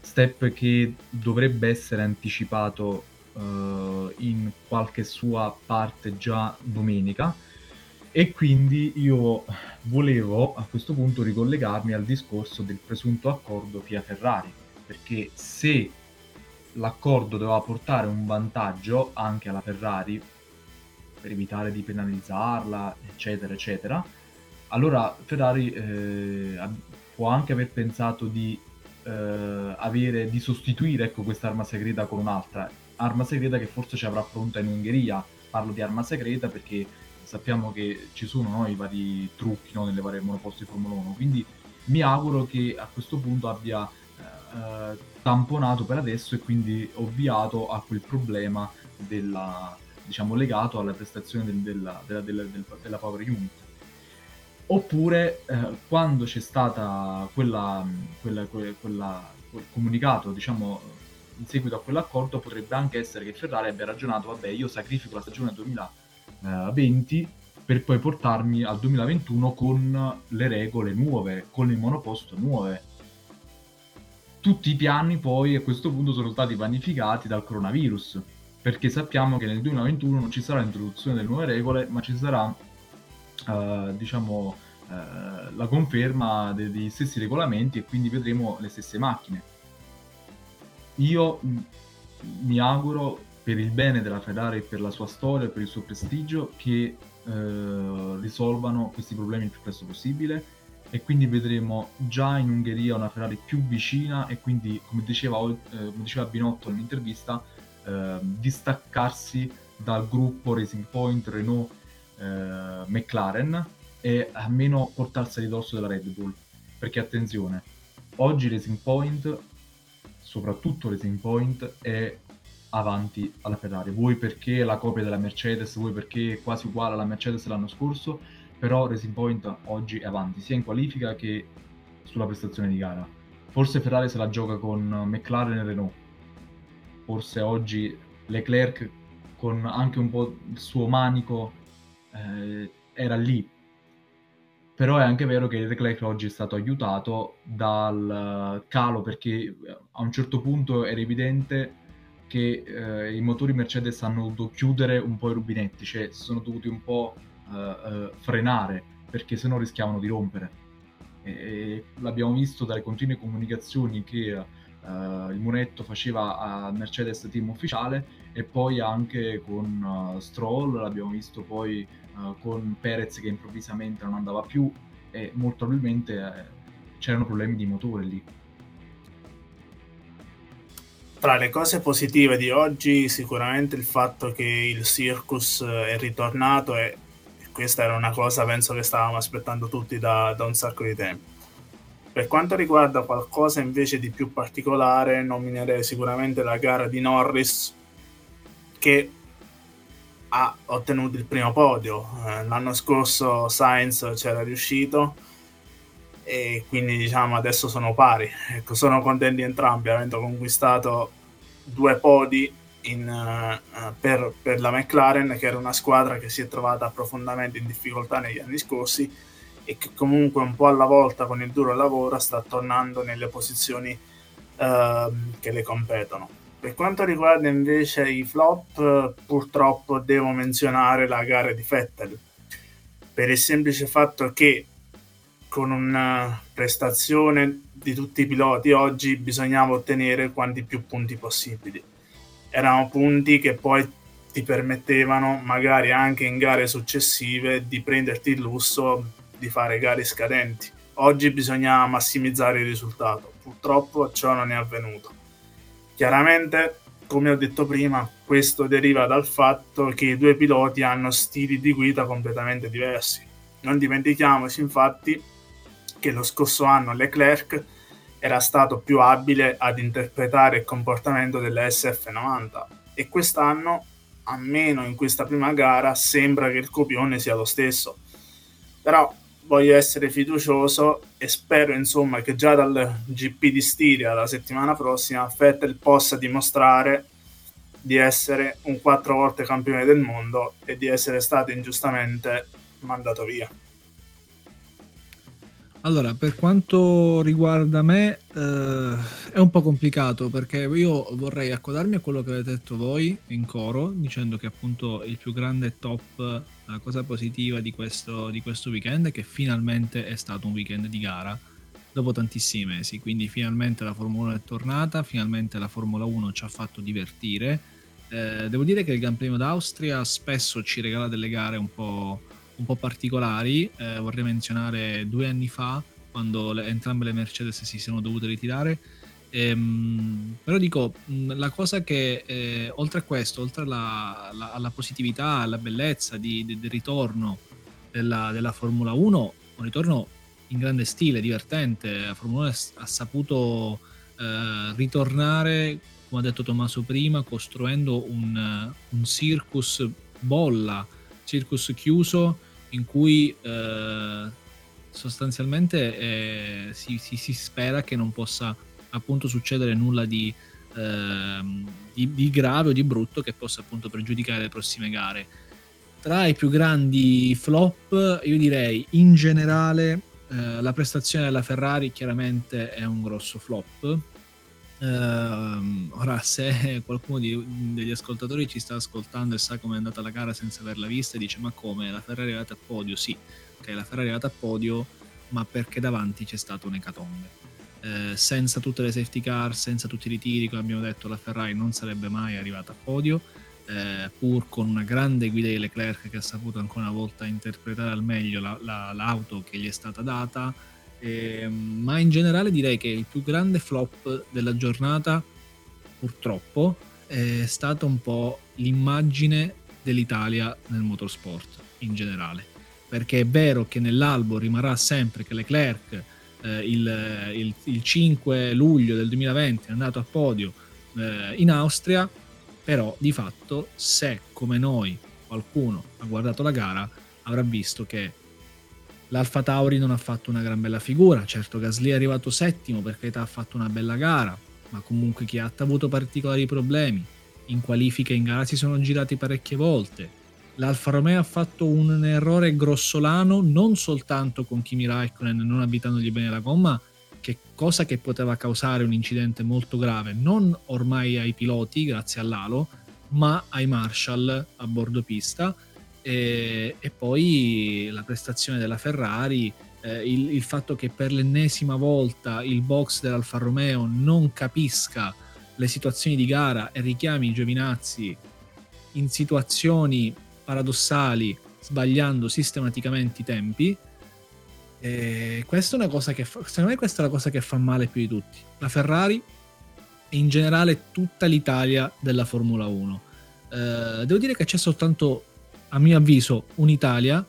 Speaker 1: step che dovrebbe essere anticipato uh, in qualche sua parte già domenica. E quindi io volevo a questo punto ricollegarmi al discorso del presunto accordo FIA-Ferrari, perché se l'accordo doveva portare un vantaggio anche alla Ferrari per evitare di penalizzarla, eccetera, eccetera, allora Ferrari eh, può anche aver pensato di, eh, avere, di sostituire ecco, questa arma segreta con un'altra arma segreta che forse ci avrà pronta in Ungheria. Parlo di arma segreta perché sappiamo che ci sono no, i vari trucchi no, nelle varie monoposti Formula 1, quindi mi auguro che a questo punto abbia eh, tamponato per adesso e quindi ovviato a quel problema della, diciamo, legato alla prestazione del, della, della, della, della, Power Unit. Oppure eh, quando c'è stata quella, quella, quella, quel comunicato, diciamo, in seguito a quell'accordo potrebbe anche essere che Ferrari abbia ragionato, vabbè, io sacrifico la stagione 2020 per poi portarmi al 2021 con le regole nuove, con il monoposto nuove. Tutti i piani poi a questo punto sono stati vanificati dal coronavirus, perché sappiamo che nel 2021 non ci sarà l'introduzione delle nuove regole, ma ci sarà, uh, diciamo, uh, la conferma degli stessi regolamenti e quindi vedremo le stesse macchine. Io mi auguro per il bene della Ferrari, per la sua storia, per il suo prestigio, che eh, risolvano questi problemi il più presto possibile e quindi vedremo già in Ungheria una Ferrari più vicina e quindi, come diceva, eh, come diceva Binotto nell'intervista, eh, distaccarsi dal gruppo Racing Point, Renault, eh, McLaren e almeno portarsi a ridosso della Red Bull. Perché attenzione, oggi Racing Point soprattutto Racing Point, è avanti alla Ferrari. Vuoi perché la copia della Mercedes, vuoi perché è quasi uguale alla Mercedes l'anno scorso, però Racing Point oggi è avanti, sia in qualifica che sulla prestazione di gara. Forse Ferrari se la gioca con McLaren e Renault. Forse oggi Leclerc con anche un po' il suo manico eh, era lì però è anche vero che il Leclerc oggi è stato aiutato dal calo perché eh, a un certo punto era evidente che eh, i motori Mercedes hanno dovuto chiudere un po' i rubinetti, cioè sono dovuti un po' eh, eh, frenare perché sennò rischiavano di rompere. E, e l'abbiamo visto dalle continue comunicazioni che eh, il Munetto faceva a Mercedes team ufficiale e poi anche con uh, Stroll, l'abbiamo visto poi uh, con Perez che improvvisamente non andava più e molto probabilmente eh, c'erano problemi di motore lì.
Speaker 4: Tra le cose positive di oggi sicuramente il fatto che il circus è ritornato e questa era una cosa penso che stavamo aspettando tutti da, da un sacco di tempo. Per quanto riguarda qualcosa invece di più particolare, nominerei sicuramente la gara di Norris che ha ottenuto il primo podio. Eh, l'anno scorso Sainz c'era riuscito e quindi diciamo adesso sono pari. Ecco, sono contenti entrambi avendo conquistato due podi in, uh, per, per, la McLaren che era una squadra che si è trovata profondamente in difficoltà negli anni scorsi e che comunque un po' alla volta con il duro lavoro sta tornando nelle posizioni uh, che le competono per quanto riguarda invece i flop, purtroppo devo menzionare la gara di Vettel, per il semplice fatto che con una prestazione di tutti i piloti oggi bisognava ottenere quanti più punti possibili. Erano punti che poi ti permettevano, magari anche in gare successive, di prenderti il lusso di fare gare scadenti. Oggi bisognava massimizzare il risultato. Purtroppo ciò non è avvenuto. Chiaramente come ho detto prima, questo deriva dal fatto che i due piloti hanno stili di guida completamente diversi. Non dimentichiamoci infatti che lo scorso anno Leclerc era stato più abile ad interpretare il comportamento delle SF90 e quest'anno, almeno in questa prima gara, sembra che il copione sia lo stesso. Però voglio essere fiducioso e spero insomma che già dal GP di Stiria la settimana prossima Vettel possa dimostrare di essere un quattro volte campione del mondo e di essere stato ingiustamente mandato via.
Speaker 2: Allora, per quanto riguarda me, eh, è un po' complicato perché io vorrei accodarmi a quello che avete detto voi in coro, dicendo che appunto il più grande top, la cosa positiva di questo, di questo weekend è che finalmente è stato un weekend di gara dopo tantissimi mesi. Quindi finalmente la Formula 1 è tornata, finalmente la Formula 1 ci ha fatto divertire. Eh, devo dire che il Gran Premio d'Austria spesso ci regala delle gare un po' un po' particolari. Eh, vorrei menzionare due anni fa, quando le, entrambe le Mercedes si sono dovute ritirare. Ehm, però dico, la cosa che eh, oltre a questo, oltre alla, alla, alla positività, alla bellezza di, di, del ritorno della, della, Formula 1, un ritorno in grande stile, divertente. La Formula 1 ha saputo eh, ritornare, come ha detto Tommaso prima, costruendo un, un circus bolla, circus chiuso in cui eh, sostanzialmente eh, si, si, si, spera che non possa appunto succedere nulla di, eh, di, di, grave o di brutto che possa appunto pregiudicare le prossime gare. Tra i più grandi flop, io direi in generale eh, la prestazione della Ferrari chiaramente è un grosso flop Uh, ora, se qualcuno di, degli ascoltatori ci sta ascoltando e sa come è andata la gara senza averla vista, dice: Ma come la Ferrari è arrivata a podio? Sì, ok, la Ferrari è arrivata a podio, ma perché davanti c'è stata un'ecatombe. Uh, senza tutte le safety car, senza tutti i ritiri, come abbiamo detto, la Ferrari non sarebbe mai arrivata a podio. Uh, pur con una grande guida di Leclerc che ha saputo ancora una volta interpretare al meglio la, la, l'auto che gli è stata data eh, ma in generale direi che il più grande flop della giornata, purtroppo, è stata un po' l'immagine dell'Italia nel motorsport in generale. Perché è vero che nell'albo rimarrà sempre che Leclerc eh, il, il, il, 5 luglio del 2020 è andato a podio eh, in Austria, però di fatto se come noi qualcuno ha guardato la gara avrà visto che L'Alfa Tauri non ha fatto una gran bella figura, certo Gasly è arrivato settimo perché ha fatto una bella gara, ma comunque chi ha avuto particolari problemi. In qualifica in gara si sono girati parecchie volte. L'Alfa Romeo ha fatto un errore grossolano non soltanto con Kimi Raikkonen non abitandogli bene la gomma, che cosa che poteva causare un incidente molto grave, non ormai ai piloti grazie all'alo, ma ai Marshall a bordo pista e, e poi la prestazione della Ferrari, eh, il, il, fatto che per l'ennesima volta il box dell'Alfa Romeo non capisca le situazioni di gara e richiami Giovinazzi in situazioni paradossali, sbagliando sistematicamente i tempi. E questa è una cosa che secondo me questa è la cosa che fa male più di tutti. La Ferrari e in generale tutta l'Italia della Formula 1. Eh, devo dire che c'è soltanto a mio avviso, un'Italia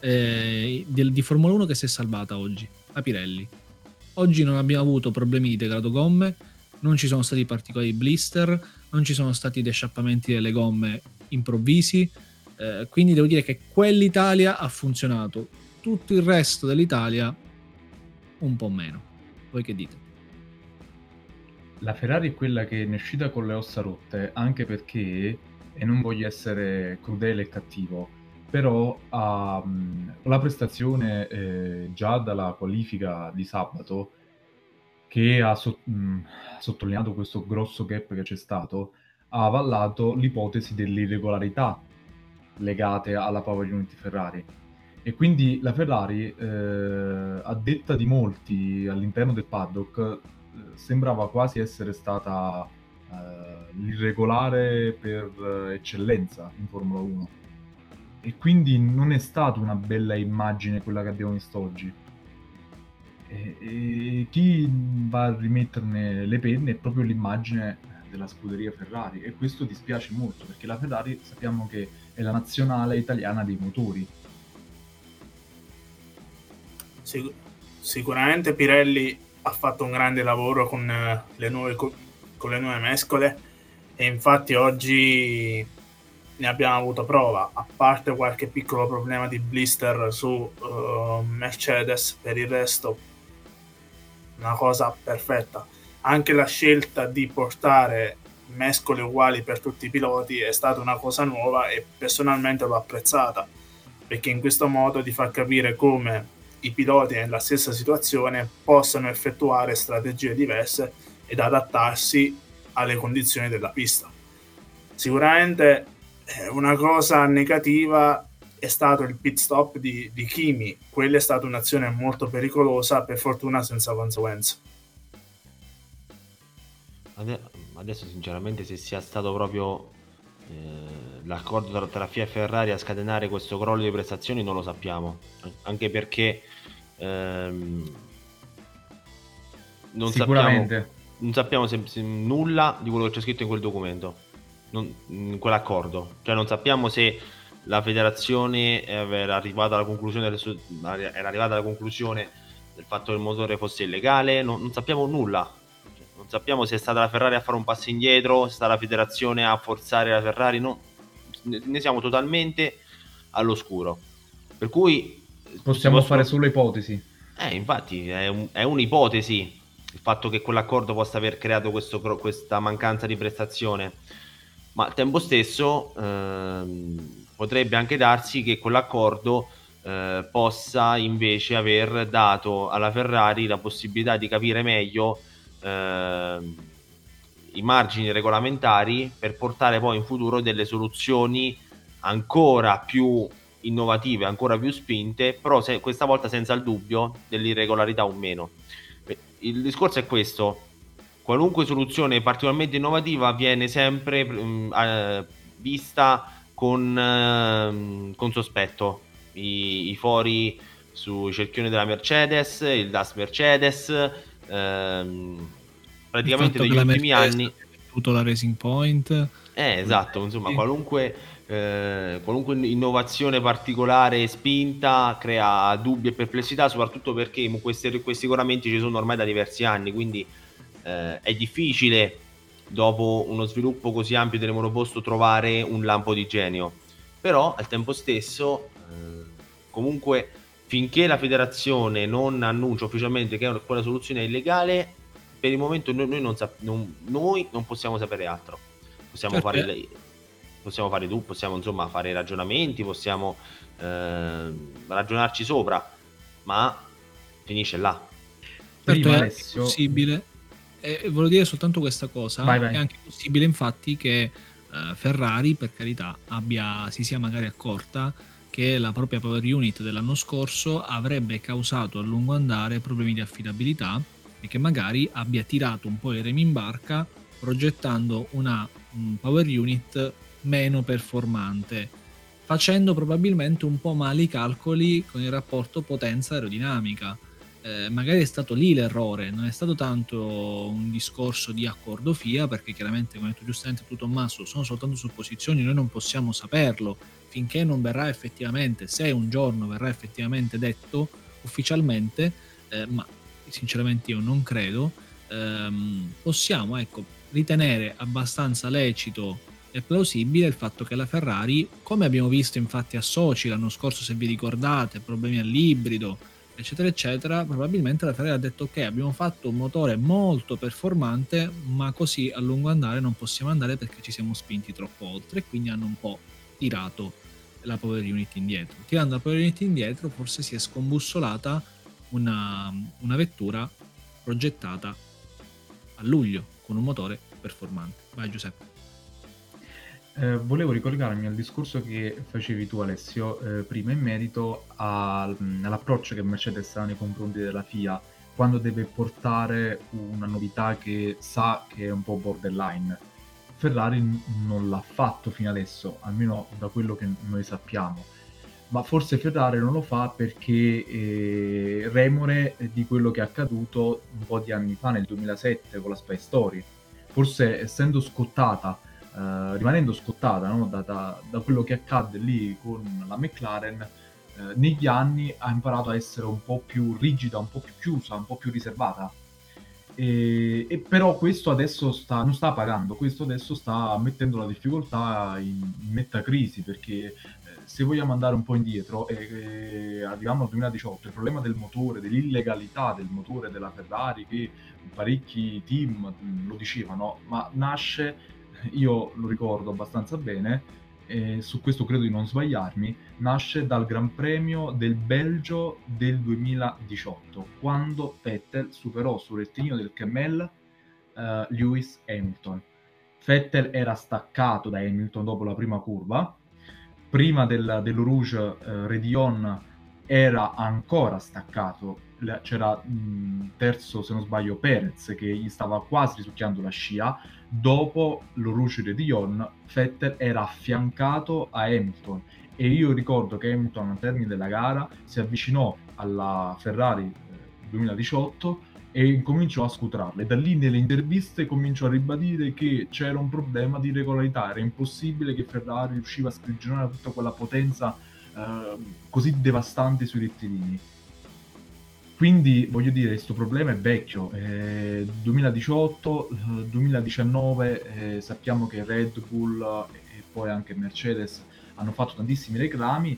Speaker 2: eh, di, di, Formula 1 che si è salvata oggi, la Pirelli. Oggi non abbiamo avuto problemi di degrado gomme, non ci sono stati particolari blister, non ci sono stati desciappamenti delle gomme improvvisi, eh, quindi devo dire che quell'Italia ha funzionato, tutto il resto dell'Italia un po' meno. Voi che dite?
Speaker 1: La Ferrari è quella che ne è uscita con le ossa rotte anche perché e non voglio essere crudele e cattivo, però um, la prestazione eh, già dalla qualifica di sabato, che ha so- mh, sottolineato questo grosso gap che c'è stato, ha avallato l'ipotesi dell'irregolarità legate alla Power Unity Ferrari. E quindi la Ferrari, eh, a detta di molti all'interno del paddock, eh, sembrava quasi essere stata eh, l'irregolare per eh, eccellenza in Formula 1. E quindi non è stata una bella immagine quella che abbiamo visto oggi. E, e chi va a rimetterne le penne è proprio l'immagine della scuderia Ferrari e questo dispiace molto perché la Ferrari sappiamo che è la nazionale italiana dei motori.
Speaker 4: Sic- sicuramente Pirelli ha fatto un grande lavoro con eh, le nuove, con le nuove mescole e infatti oggi ne abbiamo avuto prova, a parte qualche piccolo problema di blister su uh, Mercedes, per il resto una cosa perfetta. Anche la scelta di portare mescole uguali per tutti i piloti è stata una cosa nuova e personalmente l'ho apprezzata, perché in questo modo ti fa capire come i piloti nella stessa situazione possano effettuare strategie diverse ed adattarsi alle condizioni della pista. Sicuramente eh, una cosa negativa è stato il pit stop di, di Kimi, quella è stata un'azione molto pericolosa, per fortuna senza conseguenze.
Speaker 3: Adesso sinceramente se sia stato proprio eh, l'accordo tra, FIA e Ferrari a scatenare questo crollo di prestazioni non lo sappiamo, anche perché ehm, non sappiamo, non sappiamo se, se nulla di quello che c'è scritto in quel documento, non, in quell'accordo, cioè non sappiamo se la federazione era arrivata alla conclusione era arrivata alla conclusione del fatto che il motore fosse illegale, non, non sappiamo nulla. Non sappiamo se è stata la Ferrari a fare un passo indietro, se è stata la federazione a forzare la Ferrari, no, ne siamo totalmente all'oscuro. Per cui
Speaker 1: possiamo fare solo ipotesi.
Speaker 3: Eh, infatti è, un, è, un'ipotesi il fatto che quell'accordo possa aver creato questo, questa mancanza di prestazione, ma al tempo stesso ehm, potrebbe anche darsi che quell'accordo eh, possa invece aver dato alla Ferrari la possibilità di capire meglio eh, i margini regolamentari per portare poi in futuro delle soluzioni ancora più innovative, ancora più spinte, però se, questa volta senza il dubbio dell'irregolarità o meno. Il discorso è questo, qualunque soluzione particolarmente innovativa viene sempre mh, mm, eh, vista con, eh, con sospetto. I, I, fori sui cerchioni della Mercedes, il DAS Mercedes, ehm, praticamente negli ultimi anni
Speaker 2: tutto la Racing Point.
Speaker 3: Eh, esatto insomma qualunque, eh, qualunque innovazione particolare spinta crea dubbi e perplessità soprattutto perché questi, questi regolamenti ci sono ormai da diversi anni quindi eh, è difficile dopo uno sviluppo così ampio del monoposto trovare un lampo di genio però al tempo stesso eh, comunque finché la federazione non annuncia ufficialmente che quella soluzione è illegale, per il momento noi, noi, non, sap- non, noi non, possiamo sapere altro. Possiamo fare, le, possiamo fare tu, possiamo insomma fare ragionamenti, possiamo eh, ragionarci sopra, ma finisce là.
Speaker 2: Certo, è possibile. E volevo dire soltanto questa cosa. Vai, vai. È anche possibile, infatti, che eh, Ferrari, per carità, abbia, si sia magari accorta che la propria Power Unit dell'anno scorso avrebbe causato a lungo andare problemi di affidabilità e che magari abbia tirato un po' i remi in barca progettando una Power Unit meno performante, facendo probabilmente un po' male i calcoli con il rapporto potenza-aerodinamica. Eh, magari è stato lì l'errore, non è stato tanto un discorso di accordo FIA, perché chiaramente, come ha detto giustamente tu Tommaso, sono soltanto supposizioni, noi non possiamo saperlo, finché non verrà effettivamente, se un giorno verrà effettivamente detto ufficialmente, eh, ma sinceramente io non credo, ehm, possiamo ecco, ritenere abbastanza lecito e plausibile il fatto che la Ferrari, come abbiamo visto infatti a Sochi l'anno scorso, se vi ricordate, problemi all'ibrido, eccetera, eccetera, probabilmente la Ferrari ha detto ok, abbiamo fatto un motore molto performante, ma così a lungo andare non possiamo andare perché ci siamo spinti troppo oltre e quindi hanno un po' tirato la Power Unit indietro. Tirando la Power Unit indietro forse si è scombussolata una, una vettura progettata a luglio con un motore performante. Vai Giuseppe.
Speaker 1: Eh, volevo ricollegarmi al discorso che facevi tu Alessio eh, prima in merito al, all'approccio che Mercedes ha nei confronti della FIA quando deve portare una novità che sa che è un po' borderline Ferrari non l'ha fatto fino adesso, almeno da quello che noi sappiamo. Ma forse Ferrari non lo fa perché eh, remore di quello che è accaduto un po' di anni fa, nel 2007, con la Spy Story. forse essendo scottata, eh, rimanendo scottata no? da, da, da, quello che accadde lì con la McLaren, eh, negli anni ha imparato a essere un po' più rigida, un po' più chiusa, un po' più riservata. E, e però questo adesso sta, non sta pagando, questo adesso sta mettendo la difficoltà in, in netta crisi perché se vogliamo andare un po' indietro e, e arriviamo al 2018, il problema del motore, dell'illegalità del motore della Ferrari, che parecchi team lo dicevano, ma nasce, io lo ricordo abbastanza bene, e su questo credo di non sbagliarmi, nasce dal Gran Premio del Belgio del 2018, quando Vettel superò sul rettilineo del Kemmel uh, Lewis Hamilton. Vettel era staccato da Hamilton dopo la prima curva, prima del, dello Rouge eh, Redion era ancora staccato, c'era mh, terzo se non sbaglio Perez che gli stava quasi risucchiando la scia, dopo lo Rouge Redion Vettel era affiancato a Hamilton e io ricordo che Hamilton al termine della gara si avvicinò alla Ferrari eh, 2018 e incominciò a scutrarle. Da lì nelle interviste cominciò a ribadire che c'era un problema di regolarità, era impossibile che Ferrari riusciva a sprigionare tutta quella potenza eh, così devastante sui rettilini. Quindi voglio dire, questo problema è vecchio, eh, 2018, 2019 eh, sappiamo che Red Bull e poi anche Mercedes hanno fatto tantissimi reclami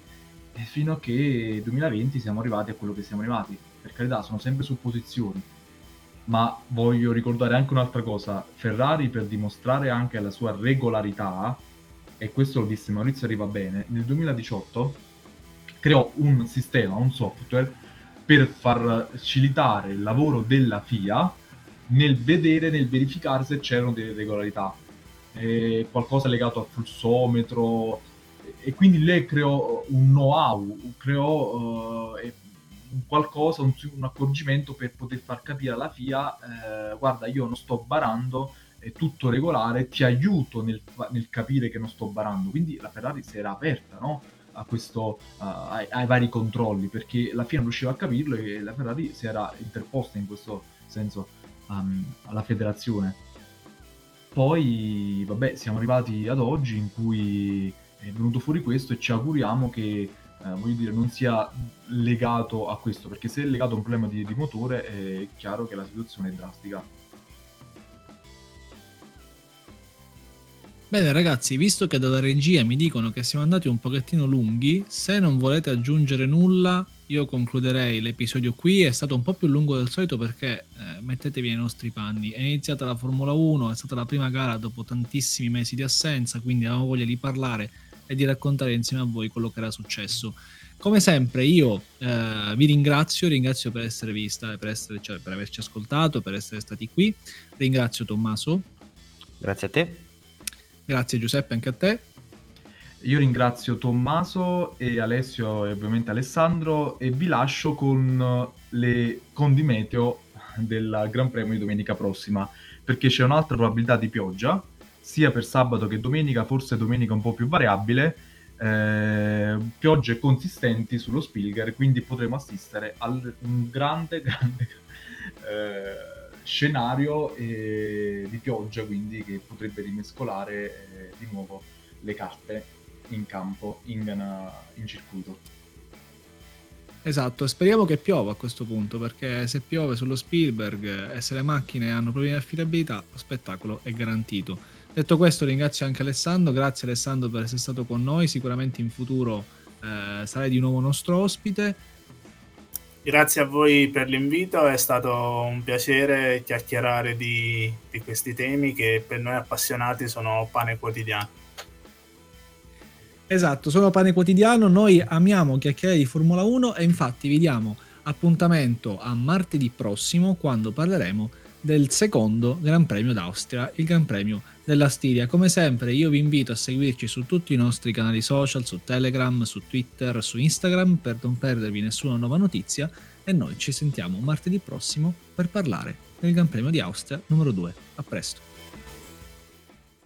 Speaker 1: e fino a che 2020 siamo arrivati a quello che siamo arrivati. Per carità, sono sempre supposizioni, ma voglio ricordare anche un'altra cosa. Ferrari per dimostrare anche la sua regolarità, e questo lo disse Maurizio Riva bene, nel 2018 creò un sistema, un software per far facilitare il lavoro della FIA nel vedere, nel verificare se c'erano delle regolarità. Eh, qualcosa legato al flussometro e quindi lei creò un know-how, creò uh, qualcosa, un, un, accorgimento per poter far capire alla FIA, eh, guarda io non sto barando, è tutto regolare, ti aiuto nel, nel, capire che non sto barando. Quindi la Ferrari si era aperta no? A questo, uh, ai, ai, vari controlli, perché la FIA non riusciva a capirlo e la Ferrari si era interposta in questo senso um, alla federazione. Poi, vabbè, siamo arrivati ad oggi in cui è venuto fuori questo e ci auguriamo che eh, voglio dire, non sia legato a questo, perché se è legato a un problema di, di motore è chiaro che la situazione è drastica.
Speaker 2: Bene ragazzi, visto che dalla regia mi dicono che siamo andati un pochettino lunghi, se non volete aggiungere nulla, io concluderei l'episodio qui, è stato un po' più lungo del solito perché eh, mettetevi nei nostri panni, è iniziata la Formula 1, è stata la prima gara dopo tantissimi mesi di assenza, quindi avevamo voglia di parlare e di raccontare insieme a voi quello che era successo. Come sempre io eh, vi ringrazio, ringrazio per essere vista, per, essere, cioè, per averci ascoltato, per essere stati qui. Ringrazio Tommaso.
Speaker 3: Grazie a te.
Speaker 2: Grazie Giuseppe anche a te.
Speaker 1: Io ringrazio Tommaso e Alessio e ovviamente Alessandro e vi lascio con le condimeteo del Gran Premio di domenica prossima perché c'è un'altra probabilità di pioggia sia per sabato che domenica, forse domenica un po' più variabile, eh, piogge consistenti sullo Spilger, quindi potremo assistere a un grande, grande (laughs) eh, scenario eh, di pioggia, quindi che potrebbe rimescolare eh, di nuovo le carte in campo, in, in circuito.
Speaker 2: Esatto, speriamo che piova a questo punto, perché se piove sullo Spielberg e se le macchine hanno problemi di affidabilità, lo spettacolo è garantito. Detto questo ringrazio anche Alessandro, grazie Alessandro per essere stato con noi, sicuramente in futuro eh, sarai di nuovo nostro ospite.
Speaker 4: Grazie a voi per l'invito, è stato un piacere chiacchierare di, di questi temi che per noi appassionati sono pane quotidiano.
Speaker 2: Esatto, sono pane quotidiano, noi amiamo chiacchierare di Formula 1 e infatti vi diamo appuntamento a martedì prossimo quando parleremo del secondo Gran Premio d'Austria, il Gran Premio della Stiria. Come sempre io vi invito a seguirci su tutti i nostri canali social, su Telegram, su Twitter, su Instagram per non perdervi nessuna nuova notizia e noi ci sentiamo martedì prossimo per parlare del Gran Premio di Austria numero 2. A presto.